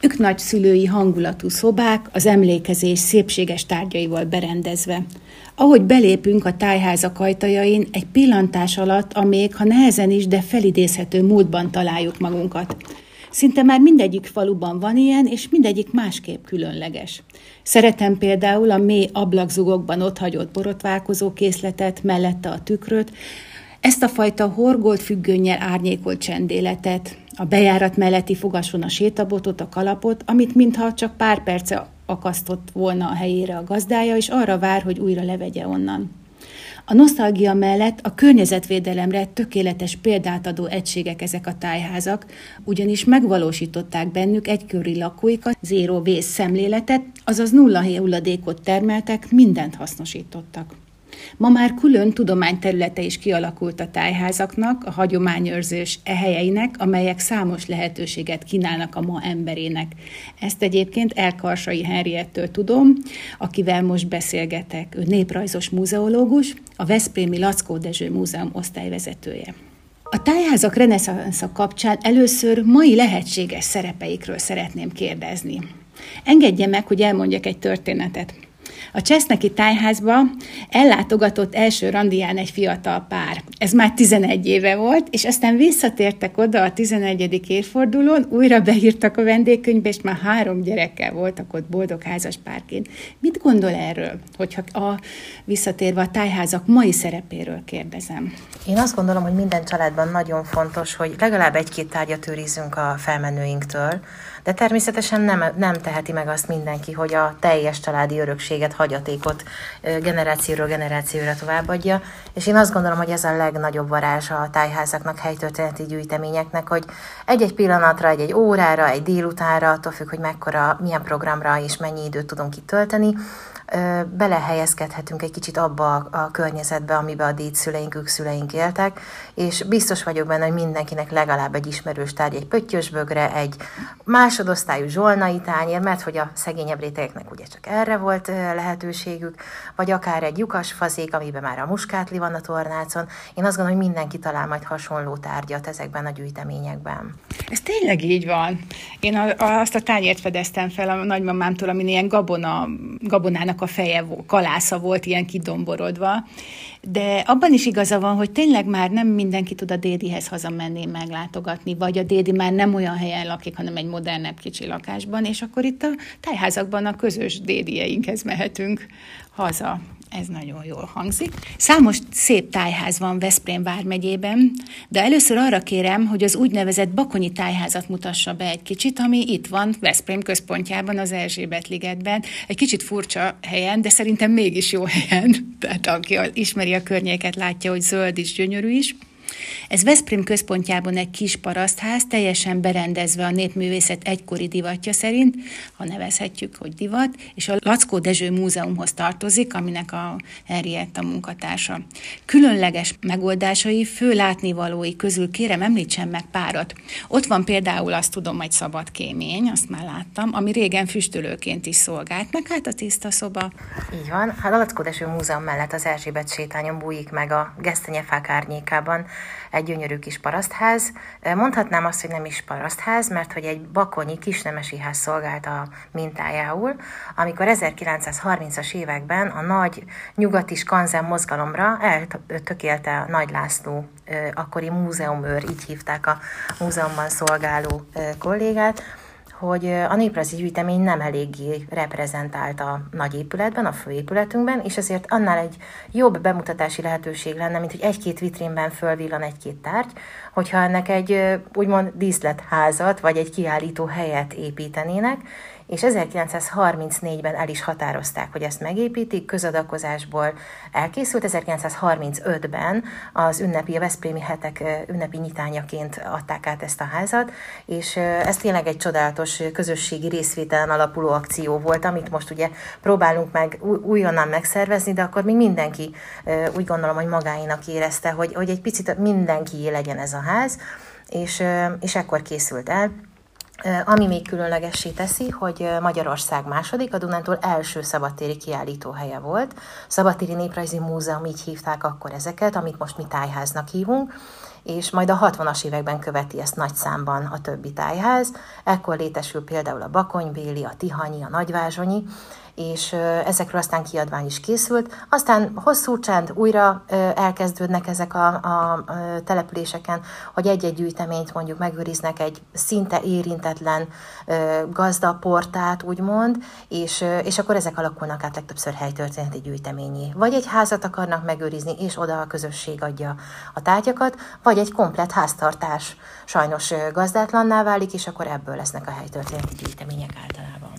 Ők nagyszülői hangulatú szobák, az emlékezés szépséges tárgyaival berendezve. Ahogy belépünk a tájházak ajtajain, egy pillantás alatt a még, ha nehezen is, de felidézhető múltban találjuk magunkat. Szinte már mindegyik faluban van ilyen, és mindegyik másképp különleges. Szeretem például a mély ablakzugokban otthagyott borotválkozó készletet, mellette a tükröt, ezt a fajta horgolt függönnyel árnyékolt csendéletet, a bejárat melletti fogason a sétabotot, a kalapot, amit mintha csak pár perce akasztott volna a helyére a gazdája, és arra vár, hogy újra levegye onnan. A nosztalgia mellett a környezetvédelemre tökéletes példát adó egységek ezek a tájházak, ugyanis megvalósították bennük egyköri lakóikat, zéró vész szemléletet, azaz nulla hulladékot termeltek, mindent hasznosítottak. Ma már külön tudományterülete is kialakult a tájházaknak, a hagyományőrzős ehelyeinek, amelyek számos lehetőséget kínálnak a ma emberének. Ezt egyébként Elkarsai Henriettől tudom, akivel most beszélgetek. Ő néprajzos múzeológus, a Veszprémi Lackó Dezső Múzeum osztályvezetője. A tájházak reneszánsza kapcsán először mai lehetséges szerepeikről szeretném kérdezni. Engedje meg, hogy elmondjak egy történetet. A Cseszneki tájházba ellátogatott első randián egy fiatal pár. Ez már 11 éve volt, és aztán visszatértek oda a 11. évfordulón, újra beírtak a vendégkönyvbe, és már három gyerekkel voltak ott boldog házas párként. Mit gondol erről, hogyha a, visszatérve a tájházak mai szerepéről kérdezem? Én azt gondolom, hogy minden családban nagyon fontos, hogy legalább egy-két tárgyat őrizzünk a felmenőinktől, de természetesen nem, nem teheti meg azt mindenki, hogy a teljes családi örökséget, hagyatékot generációról generációra továbbadja, és én azt gondolom, hogy ez a legnagyobb varázs a tájházaknak, helytörténeti gyűjteményeknek, hogy egy-egy pillanatra, egy-egy órára, egy délutánra, attól függ, hogy mekkora, milyen programra és mennyi időt tudunk itt tölteni, belehelyezkedhetünk egy kicsit abba a, környezetbe, amiben a dédszüleink, szüleink éltek, és biztos vagyok benne, hogy mindenkinek legalább egy ismerős tárgy, egy pöttyösbögre, egy másodosztályú zsolnai tányér, mert hogy a szegényebb rétegeknek ugye csak erre volt lehetőségük, vagy akár egy lyukas fazék, amiben már a muskátli van a tornácon. Én azt gondolom, hogy mindenki talál majd hasonló tárgyat ezekben a gyűjteményekben. Ez tényleg így van. Én a, azt a tányért fedeztem fel a nagymamámtól, amin ilyen gabona, gabonának a feje kalásza volt ilyen kidomborodva, de abban is igaza van, hogy tényleg már nem mindenki tud a dédihez hazamenni meglátogatni, vagy a dédi már nem olyan helyen lakik, hanem egy modernebb kicsi lakásban, és akkor itt a tájházakban a közös dédieinkhez mehetünk haza. Ez nagyon jól hangzik. Számos szép tájház van Veszprém vármegyében, de először arra kérem, hogy az úgynevezett Bakonyi tájházat mutassa be egy kicsit, ami itt van Veszprém központjában, az Erzsébet-ligetben. Egy kicsit furcsa helyen, de szerintem mégis jó helyen. Tehát aki ismeri a környéket, látja, hogy zöld is, gyönyörű is. Ez Veszprém központjában egy kis parasztház, teljesen berendezve a népművészet egykori divatja szerint, ha nevezhetjük, hogy divat, és a Lackó Dezső Múzeumhoz tartozik, aminek a Henrietta munkatársa. Különleges megoldásai, fő látnivalói közül kérem említsen meg párat. Ott van például azt tudom, egy szabad kémény, azt már láttam, ami régen füstölőként is szolgált, meg hát a tiszta szoba. Így van, hát a Lackó Dezső Múzeum mellett az Erzsébet sétányon bújik meg a gesztenyefák árnyékában egy gyönyörű kis parasztház. Mondhatnám azt, hogy nem is parasztház, mert hogy egy bakonyi kisnemesi ház szolgált a mintájául, amikor 1930-as években a nagy nyugati skanzen mozgalomra eltökélte Nagy László akkori múzeumőr, így hívták a múzeumban szolgáló kollégát, hogy a néprajzi gyűjtemény nem eléggé reprezentált a nagy épületben, a főépületünkben, és ezért annál egy jobb bemutatási lehetőség lenne, mint hogy egy-két vitrínben fölvillan egy-két tárgy, hogyha ennek egy úgymond díszletházat, vagy egy kiállító helyet építenének, és 1934-ben el is határozták, hogy ezt megépítik, közadakozásból elkészült. 1935-ben az ünnepi, a Veszprémi hetek ünnepi nyitányaként adták át ezt a házat, és ez tényleg egy csodálatos közösségi részvételen alapuló akció volt, amit most ugye próbálunk meg újonnan megszervezni, de akkor még mindenki úgy gondolom, hogy magáinak érezte, hogy, hogy egy picit mindenki legyen ez a ház, és, és ekkor készült el. Ami még különlegessé teszi, hogy Magyarország második, a Dunántúl első szabadtéri kiállítóhelye volt. Szabadtéri Néprajzi Múzeum, így hívták akkor ezeket, amit most mi tájháznak hívunk, és majd a 60-as években követi ezt nagy számban a többi tájház. Ekkor létesül például a Bakonybéli, a Tihanyi, a Nagyvázsonyi, és ezekről aztán kiadvány is készült. Aztán hosszú csend, újra elkezdődnek ezek a, a településeken, hogy egy-egy gyűjteményt mondjuk megőriznek egy szinte érintetlen gazdaportát, úgymond, és, és akkor ezek alakulnak át legtöbbször helytörténeti gyűjteményi. Vagy egy házat akarnak megőrizni, és oda a közösség adja a tárgyakat, vagy egy komplet háztartás sajnos gazdátlanná válik, és akkor ebből lesznek a helytörténeti gyűjtemények általában.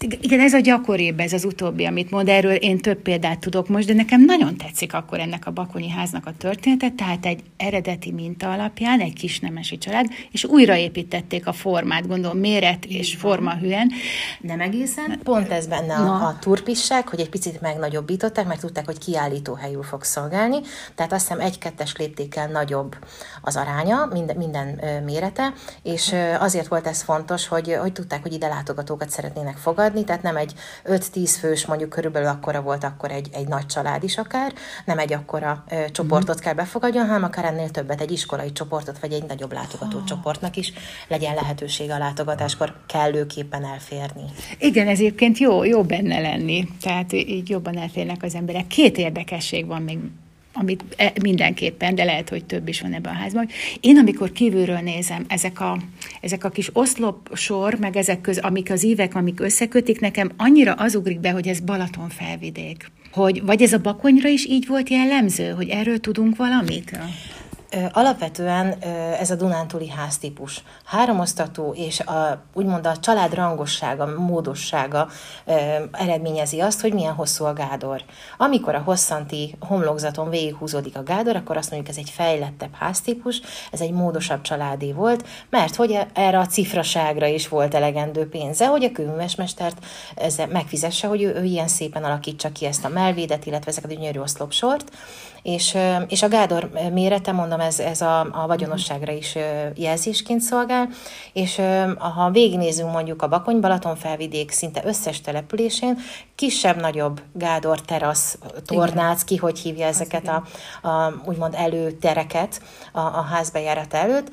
Igen, ez a gyakoribb, ez az utóbbi, amit mond, erről én több példát tudok most, de nekem nagyon tetszik akkor ennek a Bakonyi háznak a története, tehát egy eredeti minta alapján, egy kis nemesi család, és újraépítették a formát, gondolom méret és forma hűen. Nem egészen. Pont ez benne a, a turpisság, hogy egy picit megnagyobbították, mert tudták, hogy kiállító helyül fog szolgálni, tehát azt hiszem egy-kettes léptékkel nagyobb az aránya, minden, minden mérete, és azért volt ez fontos, hogy, hogy tudták, hogy ide látogatókat szeretnének fogadni, fogadni, tehát nem egy 5-10 fős, mondjuk körülbelül akkora volt akkor egy, egy nagy család is akár, nem egy akkora ö, csoportot mm. kell befogadjon, hanem akár ennél többet, egy iskolai csoportot, vagy egy nagyobb látogató oh. csoportnak is legyen lehetőség a látogatáskor kellőképpen elférni. Igen, ez egyébként jó, jó benne lenni, tehát így jobban elférnek az emberek. Két érdekesség van még amit e, mindenképpen, de lehet, hogy több is van ebben a házban. Én, amikor kívülről nézem, ezek a, ezek a kis oszlop sor, meg ezek köz, amik az ívek, amik összekötik, nekem annyira az ugrik be, hogy ez Balaton felvidék. Hogy, vagy ez a bakonyra is így volt jellemző, hogy erről tudunk valamit? Alapvetően ez a Dunántúli háztípus háromosztató és a, úgymond a család rangossága, módossága eredményezi azt, hogy milyen hosszú a gádor. Amikor a hosszanti homlokzaton végighúzódik a gádor, akkor azt mondjuk ez egy fejlettebb háztípus, ez egy módosabb családé volt, mert hogy erre a cifraságra is volt elegendő pénze, hogy a kőművesmestert megfizesse, hogy ő, ő ilyen szépen alakítsa ki ezt a melvédet, illetve ezeket a gyönyörű oszlopsort, és, és a gádor mérete, mondom, ez, ez a, a vagyonosságra is jelzésként szolgál, és ha végignézünk mondjuk a Bakony-Balaton felvidék szinte összes településén, kisebb-nagyobb gádor, terasz, tornác, ki hogy hívja ezeket a, a úgymond előtereket a, a házbejárat előtt,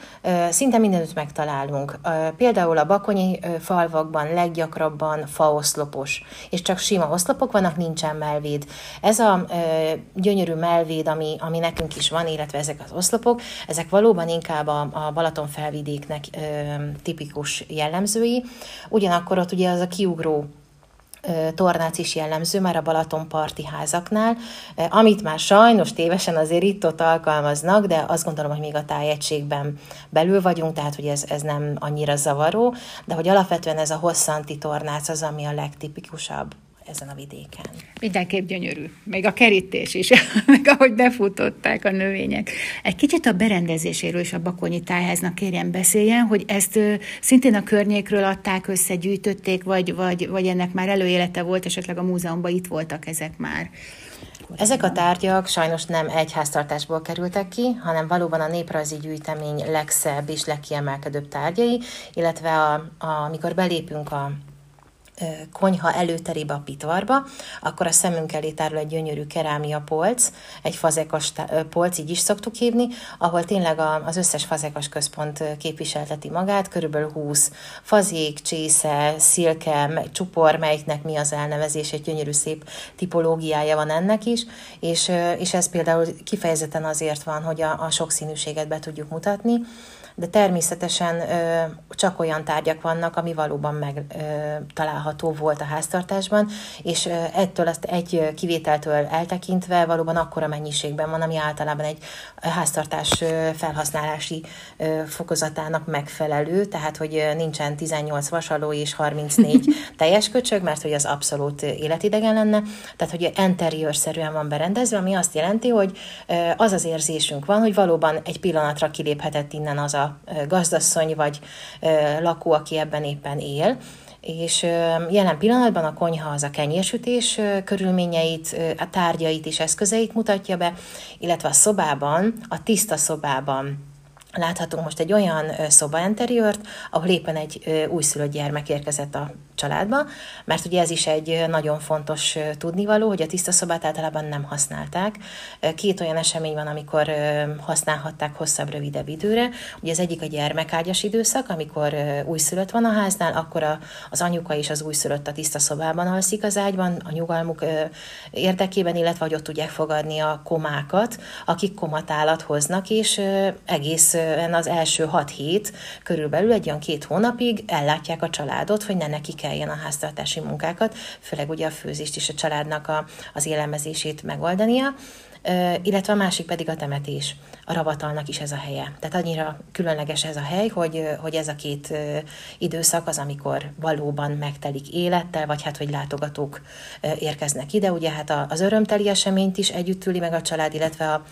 szinte mindenütt megtalálunk. Például a bakonyi falvakban leggyakrabban faoszlopos, és csak sima oszlopok vannak, nincsen melvéd. Ez a gyönyörű melvéd ami, ami nekünk is van, illetve ezek az oszlopok, ezek valóban inkább a, a Balaton felvidéknek tipikus jellemzői. Ugyanakkor ott ugye az a kiugró tornác is jellemző már a Balatonparti házaknál, amit már sajnos tévesen azért itt ott alkalmaznak, de azt gondolom, hogy még a tájegységben belül vagyunk, tehát hogy ez, ez nem annyira zavaró, de hogy alapvetően ez a hosszanti tornác az, ami a legtipikusabb ezen a vidéken. Mindenképp gyönyörű. Még a kerítés is, meg ahogy befutották a növények. Egy kicsit a berendezéséről és a Bakonyi tájháznak kérjen beszéljen, hogy ezt szintén a környékről adták össze, gyűjtötték, vagy, vagy, vagy ennek már előélete volt, esetleg a múzeumban itt voltak ezek már. Ezek a tárgyak sajnos nem egy háztartásból kerültek ki, hanem valóban a néprajzi gyűjtemény legszebb és legkiemelkedőbb tárgyai, illetve a, a, amikor belépünk a konyha előterébe a pitvarba, akkor a szemünk elé tárul egy gyönyörű kerámia polc, egy fazekas polc, így is szoktuk hívni, ahol tényleg az összes fazekas központ képviselteti magát, körülbelül 20 fazék, csésze, szilke, csupor, melyiknek mi az elnevezés, egy gyönyörű szép tipológiája van ennek is, és, és ez például kifejezetten azért van, hogy a, a sokszínűséget be tudjuk mutatni, de természetesen csak olyan tárgyak vannak, ami valóban megtalálható volt a háztartásban, és ettől azt egy kivételtől eltekintve valóban akkora mennyiségben van, ami általában egy háztartás felhasználási fokozatának megfelelő, tehát hogy nincsen 18 vasaló és 34 teljes köcsög, mert hogy az abszolút életidegen lenne, tehát hogy interiőrszerűen van berendezve, ami azt jelenti, hogy az az érzésünk van, hogy valóban egy pillanatra kiléphetett innen az a gazdasszony vagy lakó, aki ebben éppen él, és jelen pillanatban a konyha az a kenyérsütés körülményeit, a tárgyait és eszközeit mutatja be, illetve a szobában, a tiszta szobában láthatunk most egy olyan szobainteriőrt, ahol éppen egy újszülött gyermek érkezett a családba, mert ugye ez is egy nagyon fontos tudnivaló, hogy a tiszta szobát általában nem használták. Két olyan esemény van, amikor használhatták hosszabb, rövidebb időre. Ugye az egyik a gyermekágyas időszak, amikor újszülött van a háznál, akkor az anyuka és az újszülött a tiszta szobában alszik az ágyban, a nyugalmuk érdekében, illetve hogy ott tudják fogadni a komákat, akik komatálat hoznak, és egész az első hat hét körülbelül egy olyan két hónapig ellátják a családot, hogy ne neki kelljen a háztartási munkákat, főleg ugye a főzést és a családnak a, az élelmezését megoldania illetve a másik pedig a temetés. A ravatalnak is ez a helye. Tehát annyira különleges ez a hely, hogy, hogy ez a két időszak az, amikor valóban megtelik élettel, vagy hát, hogy látogatók érkeznek ide. Ugye hát az örömteli eseményt is együtt üli meg a család, illetve a,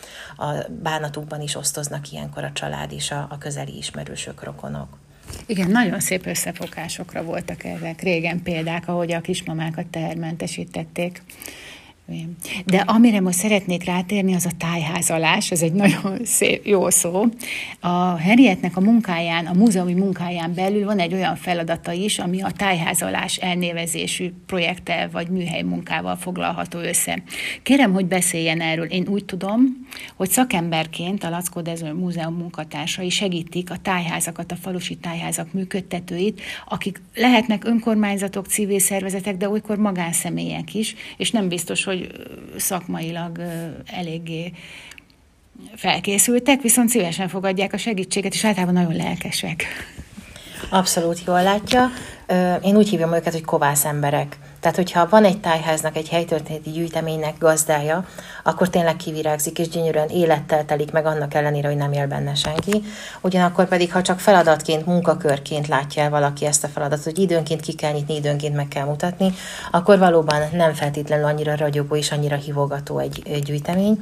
a bánatukban is osztoznak ilyenkor a család és a, a közeli ismerősök, rokonok. Igen, nagyon szép összefogásokra voltak ezek. Régen példák, ahogy a kismamákat tehermentesítették. De amire most szeretnék rátérni, az a tájházalás, ez egy nagyon szép, jó szó. A Henrietnek a munkáján, a múzeumi munkáján belül van egy olyan feladata is, ami a tájházalás elnévezésű projekttel vagy műhely munkával foglalható össze. Kérem, hogy beszéljen erről. Én úgy tudom, hogy szakemberként a Lackó Dező Múzeum munkatársai segítik a tájházakat, a falusi tájházak működtetőit, akik lehetnek önkormányzatok, civil szervezetek, de olykor magánszemélyek is, és nem biztos, hogy hogy szakmailag eléggé felkészültek, viszont szívesen fogadják a segítséget, és általában nagyon lelkesek. Abszolút jól látja. Én úgy hívom őket, hogy kovász emberek. Tehát, hogyha van egy tájháznak, egy helytörténeti gyűjteménynek gazdája, akkor tényleg kivirágzik, és gyönyörűen élettel telik meg annak ellenére, hogy nem él benne senki. Ugyanakkor pedig, ha csak feladatként, munkakörként látja el valaki ezt a feladatot, hogy időnként ki kell nyitni, időnként meg kell mutatni, akkor valóban nem feltétlenül annyira ragyogó és annyira hívogató egy, gyűjtemény.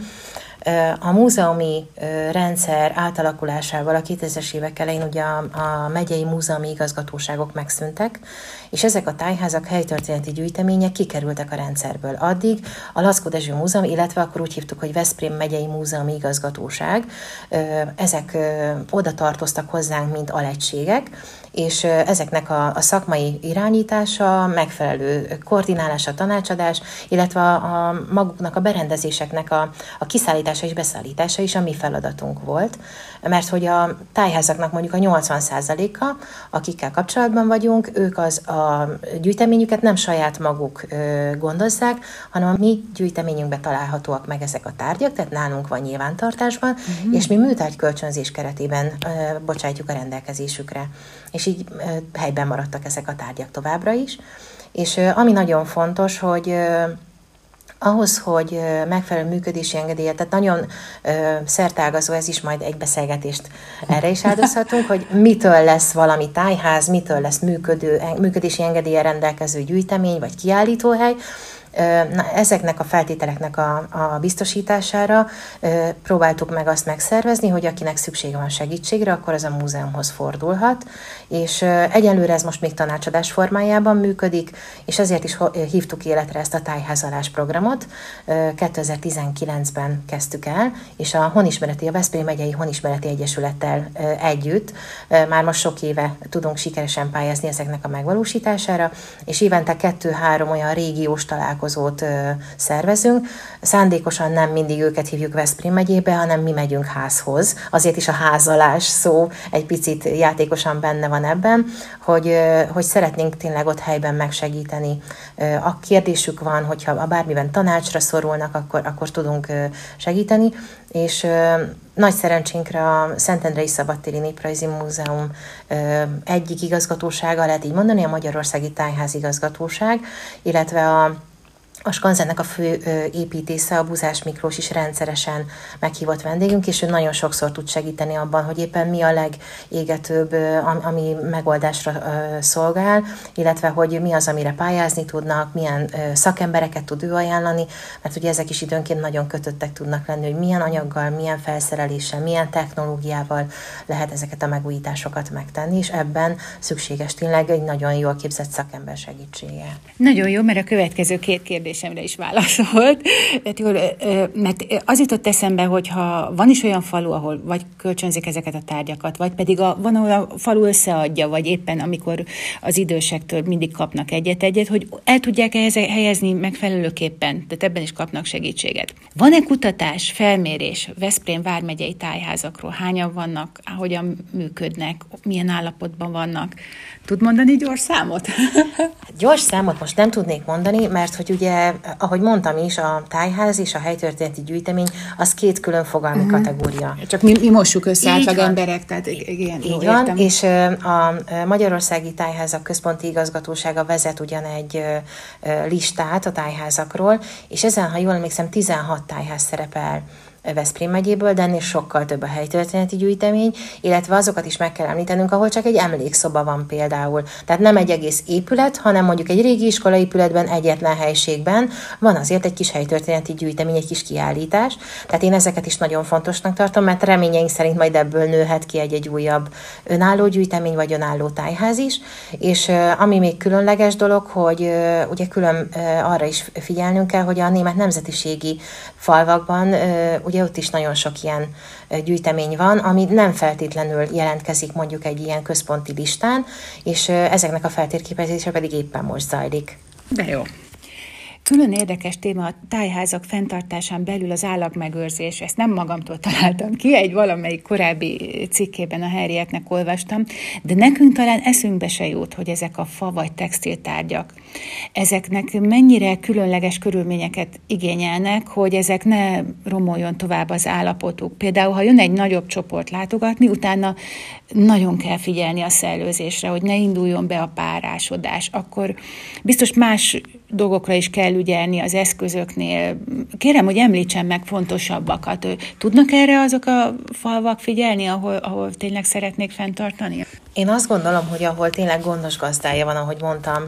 A múzeumi rendszer átalakulásával a 2000-es évek elején ugye a, a megyei múzeumi igazgatóságok megszűntek, és ezek a tájházak helytörténeti gyűjtemények kikerültek a rendszerből. Addig a Laszkó Dezső Múzeum, illetve akkor úgy hívtuk, hogy Veszprém megyei múzeumi igazgatóság, ezek oda tartoztak hozzánk, mint alegységek, és ezeknek a, a szakmai irányítása, megfelelő koordinálása, tanácsadás, illetve a, a maguknak a berendezéseknek a, a kiszállítása és beszállítása is a mi feladatunk volt, mert hogy a tájházaknak mondjuk a 80%-a, akikkel kapcsolatban vagyunk, ők az a gyűjteményüket nem saját maguk gondozzák, hanem a mi gyűjteményünkben találhatóak meg ezek a tárgyak, tehát nálunk van nyilvántartásban, uh-huh. és mi műtárgykölcsönzés keretében bocsátjuk a rendelkezésükre. És így helyben maradtak ezek a tárgyak továbbra is. És ami nagyon fontos, hogy ahhoz, hogy megfelelő működési engedélyet, tehát nagyon szertágazó, ez is majd egy beszélgetést erre is áldozhatunk, hogy mitől lesz valami tájház, mitől lesz működő, működési engedélye rendelkező gyűjtemény vagy kiállítóhely, Na, ezeknek a feltételeknek a, a biztosítására próbáltuk meg azt megszervezni, hogy akinek szüksége van segítségre, akkor az a múzeumhoz fordulhat, és egyelőre ez most még tanácsadás formájában működik, és ezért is hívtuk életre ezt a tájházalás programot. 2019-ben kezdtük el, és a Honismereti, a Veszprém megyei Honismereti Egyesülettel együtt már most sok éve tudunk sikeresen pályázni ezeknek a megvalósítására, és évente kettő-három olyan régiós találkozót találkozót szervezünk. Szándékosan nem mindig őket hívjuk Veszprém megyébe, hanem mi megyünk házhoz. Azért is a házalás szó egy picit játékosan benne van ebben, hogy, hogy szeretnénk tényleg ott helyben megsegíteni. A kérdésük van, hogyha a bármiben tanácsra szorulnak, akkor, akkor tudunk segíteni, és nagy szerencsénkre a Szentendrei Szabadtéri Néprajzi Múzeum egyik igazgatósága, lehet így mondani, a Magyarországi Tájház igazgatóság, illetve a a Skanzennek a fő építésze, a Buzás Miklós is rendszeresen meghívott vendégünk, és ő nagyon sokszor tud segíteni abban, hogy éppen mi a legégetőbb, ami megoldásra szolgál, illetve hogy mi az, amire pályázni tudnak, milyen szakembereket tud ő ajánlani, mert ugye ezek is időnként nagyon kötöttek tudnak lenni, hogy milyen anyaggal, milyen felszereléssel, milyen technológiával lehet ezeket a megújításokat megtenni, és ebben szükséges tényleg egy nagyon jól képzett szakember segítsége. Nagyon jó, mert a következő két kérdés kérdésemre is válaszolt. Mert az jutott eszembe, hogy ha van is olyan falu, ahol vagy kölcsönzik ezeket a tárgyakat, vagy pedig a, van, ahol a falu összeadja, vagy éppen amikor az idősektől mindig kapnak egyet-egyet, hogy el tudják helyezni megfelelőképpen, tehát ebben is kapnak segítséget. Van-e kutatás, felmérés Veszprém vármegyei tájházakról? Hányan vannak, hogyan működnek, milyen állapotban vannak? Tud mondani gyors számot? gyors számot most nem tudnék mondani, mert hogy ugye, ahogy mondtam is, a tájház és a helytörténeti gyűjtemény az két külön fogalmi uh-huh. kategória. Csak mi, mi mossuk össze átlag emberek, tehát igen, Így van, értem. és a Magyarországi Tájházak Központi Igazgatósága vezet ugyan egy listát a tájházakról, és ezen, ha jól emlékszem, 16 tájház szerepel Veszprém megyéből, de ennél sokkal több a helytörténeti gyűjtemény, illetve azokat is meg kell említenünk, ahol csak egy emlékszoba van például. Tehát nem egy egész épület, hanem mondjuk egy régi iskolaépületben, egyetlen helységben van azért egy kis helytörténeti gyűjtemény, egy kis kiállítás. Tehát én ezeket is nagyon fontosnak tartom, mert reményeink szerint majd ebből nőhet ki egy-egy újabb önálló gyűjtemény, vagy önálló tájház is. És ami még különleges dolog, hogy ugye külön arra is figyelnünk kell, hogy a német nemzetiségi falvakban ugye ott is nagyon sok ilyen gyűjtemény van, ami nem feltétlenül jelentkezik mondjuk egy ilyen központi listán, és ezeknek a feltérképezése pedig éppen most zajlik. De jó. Külön érdekes téma a tájházak fenntartásán belül az állagmegőrzés. Ezt nem magamtól találtam ki, egy valamelyik korábbi cikkében a Herrietnek olvastam, de nekünk talán eszünkbe se jut, hogy ezek a fa vagy textiltárgyak, ezeknek mennyire különleges körülményeket igényelnek, hogy ezek ne romoljon tovább az állapotuk. Például, ha jön egy nagyobb csoport látogatni, utána nagyon kell figyelni a szellőzésre, hogy ne induljon be a párásodás. Akkor biztos más dolgokra is kell ügyelni az eszközöknél. Kérem, hogy említsen meg fontosabbakat. Tudnak erre azok a falvak figyelni, ahol, ahol tényleg szeretnék fenntartani? Én azt gondolom, hogy ahol tényleg gondos gazdája van, ahogy mondtam,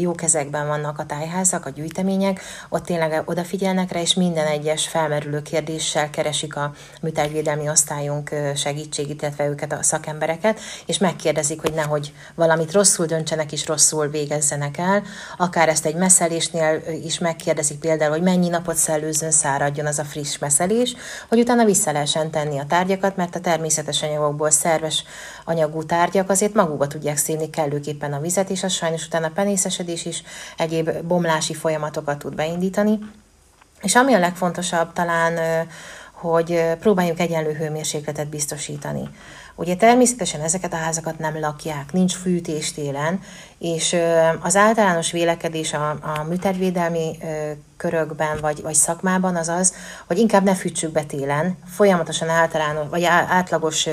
jó kezekben vannak a tájházak, a gyűjtemények, ott tényleg odafigyelnek rá, és minden egyes felmerülő kérdéssel keresik a műtárgyvédelmi osztályunk segítségét, illetve őket a szakembereket, és megkérdezik, hogy nehogy valamit rosszul döntsenek és rosszul végezzenek el. Akár ezt egy meszelésnél is megkérdezik például, hogy mennyi napot szellőzön, száradjon az a friss meszelés, hogy utána vissza lehessen tenni a tárgyakat, mert a természetes anyagokból szerves anyagú tárgyak azért magukba tudják szívni kellőképpen a vizet, és az sajnos utána penészesedés is egyéb bomlási folyamatokat tud beindítani. És ami a legfontosabb talán, hogy próbáljunk egyenlő hőmérsékletet biztosítani. Ugye természetesen ezeket a házakat nem lakják, nincs fűtés télen, és az általános vélekedés a, a műtárgyvédelmi körökben vagy, vagy szakmában az az, hogy inkább ne fűtsük be télen, folyamatosan általános, vagy átlagos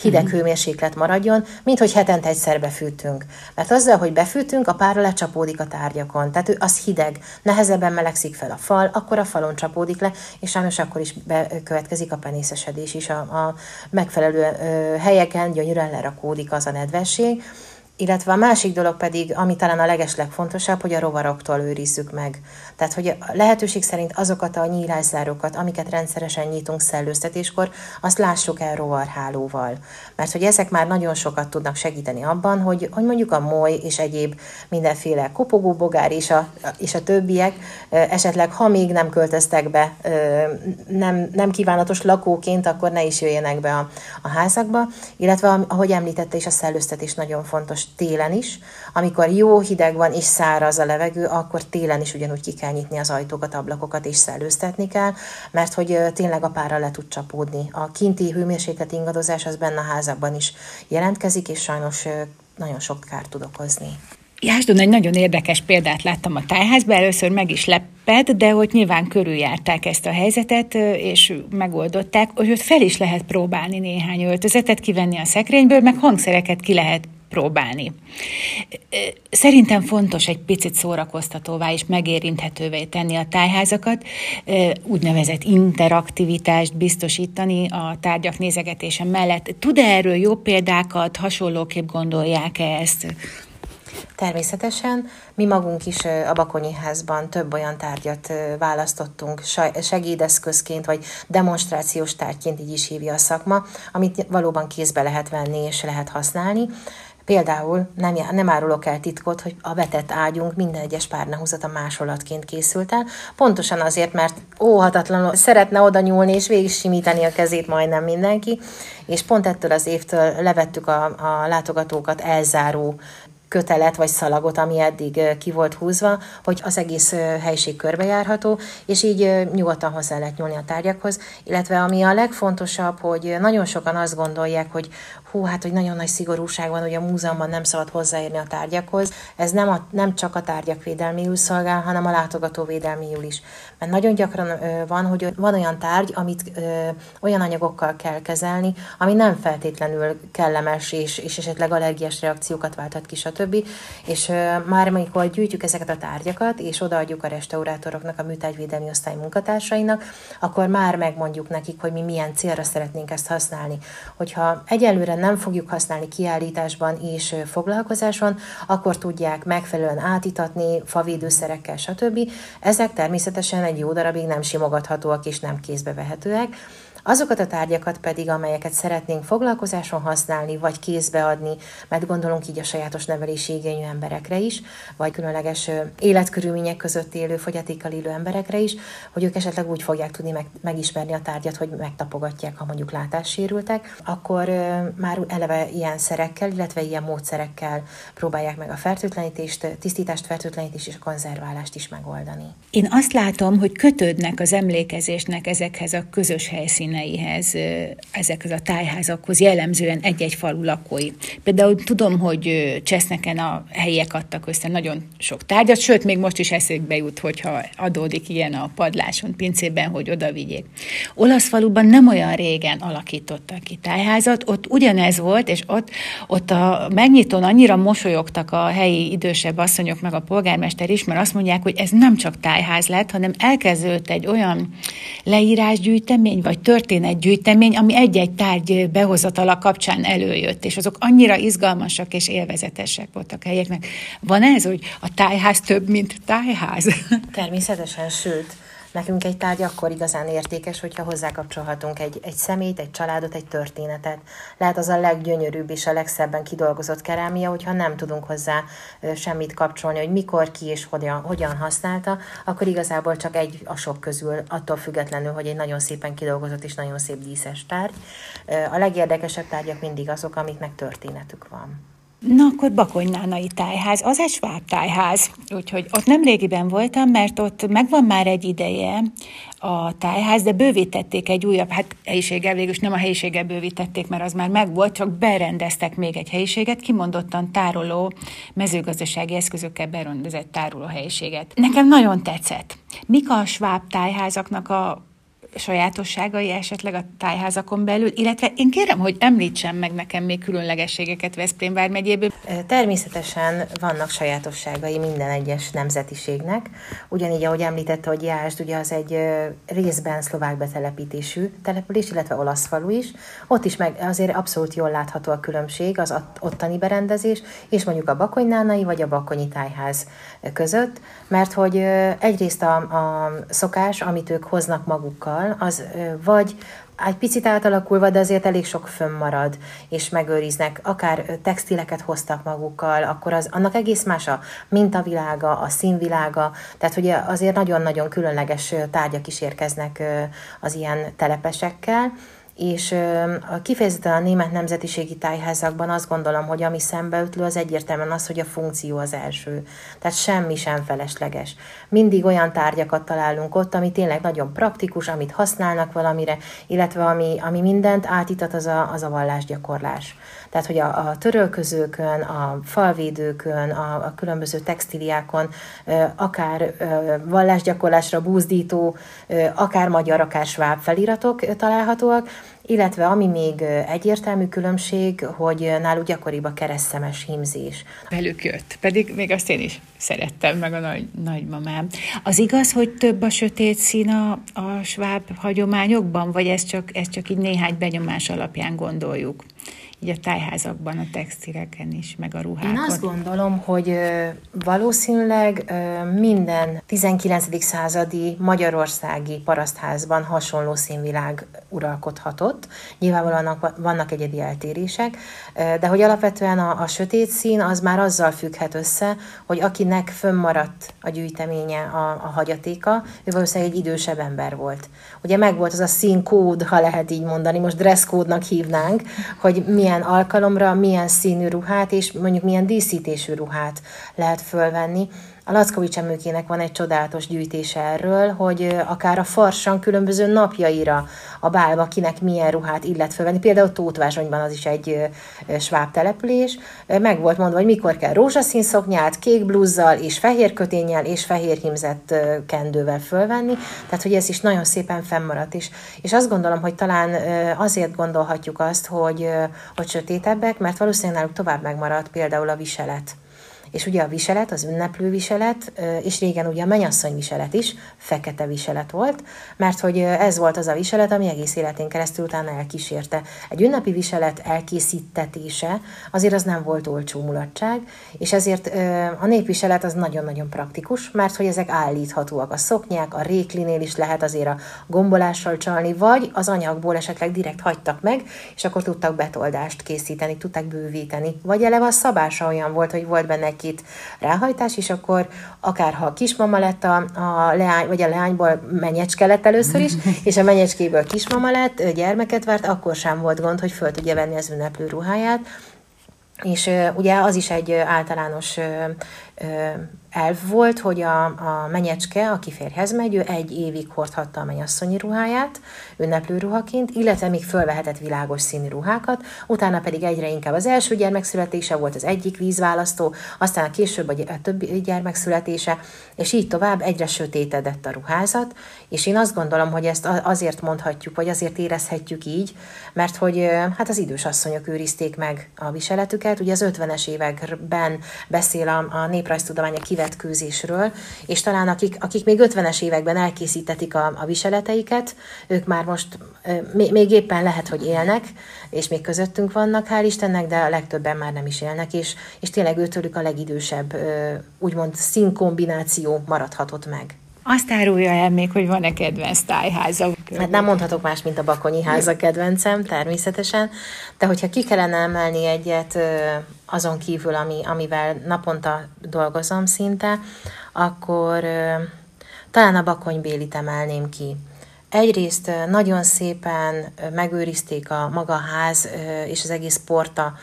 hideg mm-hmm. hőmérséklet maradjon, mint hogy hetente egyszer befűtünk. Mert azzal, hogy befűtünk, a pára lecsapódik a tárgyakon, tehát az hideg, nehezebben melegszik fel a fal, akkor a falon csapódik le, és sajnos akkor is bekövetkezik a penészesedés is. A, a megfelelő helyeken gyönyörűen lerakódik az a nedvesség, illetve a másik dolog pedig, ami talán a legeslegfontosabb, hogy a rovaroktól őrizzük meg. Tehát, hogy a lehetőség szerint azokat a nyílászárokat, amiket rendszeresen nyitunk szellőztetéskor, azt lássuk el rovarhálóval. Mert hogy ezek már nagyon sokat tudnak segíteni abban, hogy, hogy mondjuk a moly és egyéb mindenféle kopogóbogár és a, és a többiek esetleg, ha még nem költöztek be nem, nem kívánatos lakóként, akkor ne is jöjjenek be a, a házakba. Illetve, ahogy említette is, a szellőztetés nagyon fontos télen is. Amikor jó hideg van és száraz a levegő, akkor télen is ugyanúgy ki kell nyitni az ajtókat, ablakokat és szellőztetni kell, mert hogy tényleg a pára le tud csapódni. A kinti hőmérséklet ingadozás az benne a házakban is jelentkezik, és sajnos nagyon sok kárt tud okozni. Jásdon egy nagyon érdekes példát láttam a tájházban, először meg is lepett, de hogy nyilván körüljárták ezt a helyzetet, és megoldották, hogy ott fel is lehet próbálni néhány öltözetet, kivenni a szekrényből, meg hangszereket ki lehet próbálni. Szerintem fontos egy picit szórakoztatóvá és megérinthetővé tenni a tájházakat, úgynevezett interaktivitást biztosítani a tárgyak nézegetése mellett. Tud-e erről jó példákat, hasonlóképp gondolják-e ezt? Természetesen mi magunk is a Bakonyi házban több olyan tárgyat választottunk segédeszközként, vagy demonstrációs tárgyként, így is hívja a szakma, amit valóban kézbe lehet venni és lehet használni. Például nem, nem árulok el titkot, hogy a vetett ágyunk minden egyes párnahúzata másolatként készült el, pontosan azért, mert óhatatlanul szeretne oda nyúlni és végig simítani a kezét majdnem mindenki, és pont ettől az évtől levettük a, a látogatókat elzáró kötelet vagy szalagot, ami eddig ki volt húzva, hogy az egész helység körbejárható, és így nyugodtan hozzá lehet nyúlni a tárgyakhoz, illetve ami a legfontosabb, hogy nagyon sokan azt gondolják, hogy hú, hát, hogy nagyon nagy szigorúság van, hogy a múzeumban nem szabad hozzáérni a tárgyakhoz. Ez nem, a, nem csak a tárgyak védelméül szolgál, hanem a látogató védelméül is. Mert nagyon gyakran van, hogy van olyan tárgy, amit ö, olyan anyagokkal kell kezelni, ami nem feltétlenül kellemes, és, és esetleg allergiás reakciókat válthat ki, stb. És ö, már amikor gyűjtjük ezeket a tárgyakat, és odaadjuk a restaurátoroknak, a műtárgyvédelmi osztály munkatársainak, akkor már megmondjuk nekik, hogy mi milyen célra szeretnénk ezt használni. Hogyha egyelőre nem fogjuk használni kiállításban és foglalkozáson, akkor tudják megfelelően átítatni favédőszerekkel, stb. Ezek természetesen egy jó darabig nem simogathatóak és nem kézbe vehetőek, Azokat a tárgyakat pedig, amelyeket szeretnénk foglalkozáson használni, vagy kézbe adni, mert gondolunk így a sajátos nevelési igényű emberekre is, vagy különleges életkörülmények között élő, fogyatékkal élő emberekre is, hogy ők esetleg úgy fogják tudni meg, megismerni a tárgyat, hogy megtapogatják, ha mondjuk látássérültek, akkor már eleve ilyen szerekkel, illetve ilyen módszerekkel próbálják meg a fertőtlenítést, tisztítást, fertőtlenítést és a konzerválást is megoldani. Én azt látom, hogy kötődnek az emlékezésnek ezekhez a közös helyszín helyszíneihez, ezekhez a tájházakhoz jellemzően egy-egy falu lakói. Például tudom, hogy Cseszneken a helyiek adtak össze nagyon sok tárgyat, sőt, még most is eszükbe jut, hogyha adódik ilyen a padláson, pincében, hogy oda vigyék. Olasz faluban nem olyan régen alakítottak ki tájházat, ott ugyanez volt, és ott, ott a megnyitón annyira mosolyogtak a helyi idősebb asszonyok, meg a polgármester is, mert azt mondják, hogy ez nem csak tájház lett, hanem elkezdődött egy olyan leírásgyűjtemény, vagy történetgyűjtemény, ami egy-egy tárgy behozatala kapcsán előjött, és azok annyira izgalmasak és élvezetesek voltak helyeknek. Van ez, hogy a tájház több, mint tájház? Természetesen, sőt, Nekünk egy tárgy akkor igazán értékes, hogyha hozzákapcsolhatunk egy, egy szemét, egy családot, egy történetet. Lehet az a leggyönyörűbb és a legszebben kidolgozott kerámia, hogyha nem tudunk hozzá semmit kapcsolni, hogy mikor, ki és hogyan, hogyan használta, akkor igazából csak egy a sok közül, attól függetlenül, hogy egy nagyon szépen kidolgozott és nagyon szép díszes tárgy. A legérdekesebb tárgyak mindig azok, amiknek történetük van. Na, akkor Bakonynánai tájház, az egy sváb tájház, úgyhogy ott nem régiben voltam, mert ott megvan már egy ideje a tájház, de bővítették egy újabb, hát helyiséggel végül nem a helyiséggel bővítették, mert az már megvolt, csak berendeztek még egy helyiséget, kimondottan tároló, mezőgazdasági eszközökkel berendezett tároló helyiséget. Nekem nagyon tetszett. Mik a sváb tájházaknak a sajátosságai esetleg a tájházakon belül, illetve én kérem, hogy említsen meg nekem még különlegességeket Veszprém vármegyéből. Természetesen vannak sajátosságai minden egyes nemzetiségnek. Ugyanígy, ahogy említette, hogy Jászd, ugye az egy részben szlovák betelepítésű település, illetve olasz falu is. Ott is meg azért abszolút jól látható a különbség az ottani berendezés, és mondjuk a bakonynánai vagy a bakonyi tájház között, mert hogy egyrészt a, a szokás, amit ők hoznak magukkal, fiatal, az vagy egy picit átalakulva, de azért elég sok fönnmarad, és megőriznek, akár textileket hoztak magukkal, akkor az, annak egész más a mintavilága, a színvilága, tehát hogy azért nagyon-nagyon különleges tárgyak is érkeznek az ilyen telepesekkel, és a kifejezetten a német nemzetiségi tájházakban azt gondolom, hogy ami szembeütlő, az egyértelműen az, hogy a funkció az első. Tehát semmi sem felesleges. Mindig olyan tárgyakat találunk ott, ami tényleg nagyon praktikus, amit használnak valamire, illetve ami, ami mindent átítat, az a, az a vallásgyakorlás. Tehát, hogy a, a törölközőkön, a falvédőkön, a, a különböző textiliákon, akár vallásgyakorlásra búzdító, akár magyar, akár sváb feliratok találhatóak, illetve ami még egyértelmű különbség, hogy náluk gyakoribb a keresztemes hímzés. Velük jött, pedig még azt én is szerettem, meg a nagy, nagymamám. Az igaz, hogy több a sötét szín a, a sváb hagyományokban, vagy ez csak, ez csak így néhány benyomás alapján gondoljuk? Így a tájházakban, a textileken is, meg a ruhákon. Én azt gondolom, hogy valószínűleg minden 19. századi magyarországi parasztházban hasonló színvilág uralkodhatott. Nyilvánvalóan vannak egyedi eltérések, de hogy alapvetően a, a sötét szín az már azzal függhet össze, hogy akinek fönnmaradt a gyűjteménye, a, a hagyatéka, ő valószínűleg egy idősebb ember volt. Ugye megvolt az a színkód, ha lehet így mondani, most dresszkódnak hívnánk, hogy milyen alkalomra, milyen színű ruhát és mondjuk milyen díszítésű ruhát lehet fölvenni. A Lackovics emőkének van egy csodálatos gyűjtése erről, hogy akár a farsan különböző napjaira a bálba kinek milyen ruhát illet fölvenni. Például Tótvázsonyban az is egy sváb település. Meg volt mondva, hogy mikor kell rózsaszín szoknyát, kék blúzzal és fehér kötényel és fehér himzett kendővel fölvenni. Tehát, hogy ez is nagyon szépen fennmaradt. És, és azt gondolom, hogy talán azért gondolhatjuk azt, hogy, hogy sötétebbek, mert valószínűleg náluk tovább megmaradt például a viselet. És ugye a viselet, az ünneplő viselet, és régen ugye a mennyasszony viselet is fekete viselet volt, mert hogy ez volt az a viselet, ami egész életén keresztül utána elkísérte. Egy ünnepi viselet elkészítetése azért az nem volt olcsó mulatság, és ezért a népviselet az nagyon-nagyon praktikus, mert hogy ezek állíthatóak. A szoknyák, a réklinél is lehet azért a gombolással csalni, vagy az anyagból esetleg direkt hagytak meg, és akkor tudtak betoldást készíteni, tudták bővíteni. Vagy eleve a szabása olyan volt, hogy volt benne egy két ráhajtás, és akkor akár ha a kismama lett a, a leány, vagy a leányból menyecske lett először is, és a menyecskéből kismama lett, gyermeket várt, akkor sem volt gond, hogy föl tudja venni az ünneplő ruháját. És ugye az is egy általános elv volt, hogy a, a menyecske, aki férhez megy, ő egy évig hordhatta a mennyasszonyi ruháját, ünneplő ruhaként, illetve még fölvehetett világos színű ruhákat, utána pedig egyre inkább az első gyermek születése volt az egyik vízválasztó, aztán a később a többi gyermek születése, és így tovább egyre sötétedett a ruházat, és én azt gondolom, hogy ezt azért mondhatjuk, vagy azért érezhetjük így, mert hogy hát az idős asszonyok őrizték meg a viseletüket, ugye az 50-es években beszél a, a néprajztudomány a kivetkőzésről, és talán akik, akik még 50-es években elkészítetik a, a viseleteiket, ők már most még, még éppen lehet, hogy élnek, és még közöttünk vannak, hál' Istennek, de a legtöbben már nem is élnek, és, és tényleg őtőlük a legidősebb, úgymond színkombináció maradhatott meg. Azt árulja el még, hogy van-e kedvenc tájháza? Hát nem mondhatok más, mint a Bakonyi háza kedvencem, természetesen, de hogyha ki kellene emelni egyet azon kívül, ami, amivel naponta dolgozom szinte, akkor talán a Bakony Bélit emelném ki. Egyrészt nagyon szépen megőrizték a maga ház és az egész porta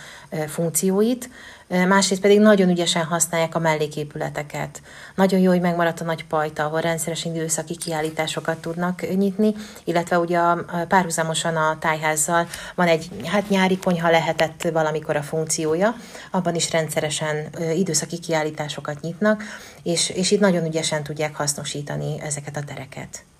funkcióit, másrészt pedig nagyon ügyesen használják a melléképületeket. Nagyon jó, hogy megmaradt a nagy pajta, ahol rendszeresen időszaki kiállításokat tudnak nyitni, illetve ugye párhuzamosan a tájházzal van egy hát nyári konyha lehetett valamikor a funkciója, abban is rendszeresen időszaki kiállításokat nyitnak, és, és itt nagyon ügyesen tudják hasznosítani ezeket a tereket.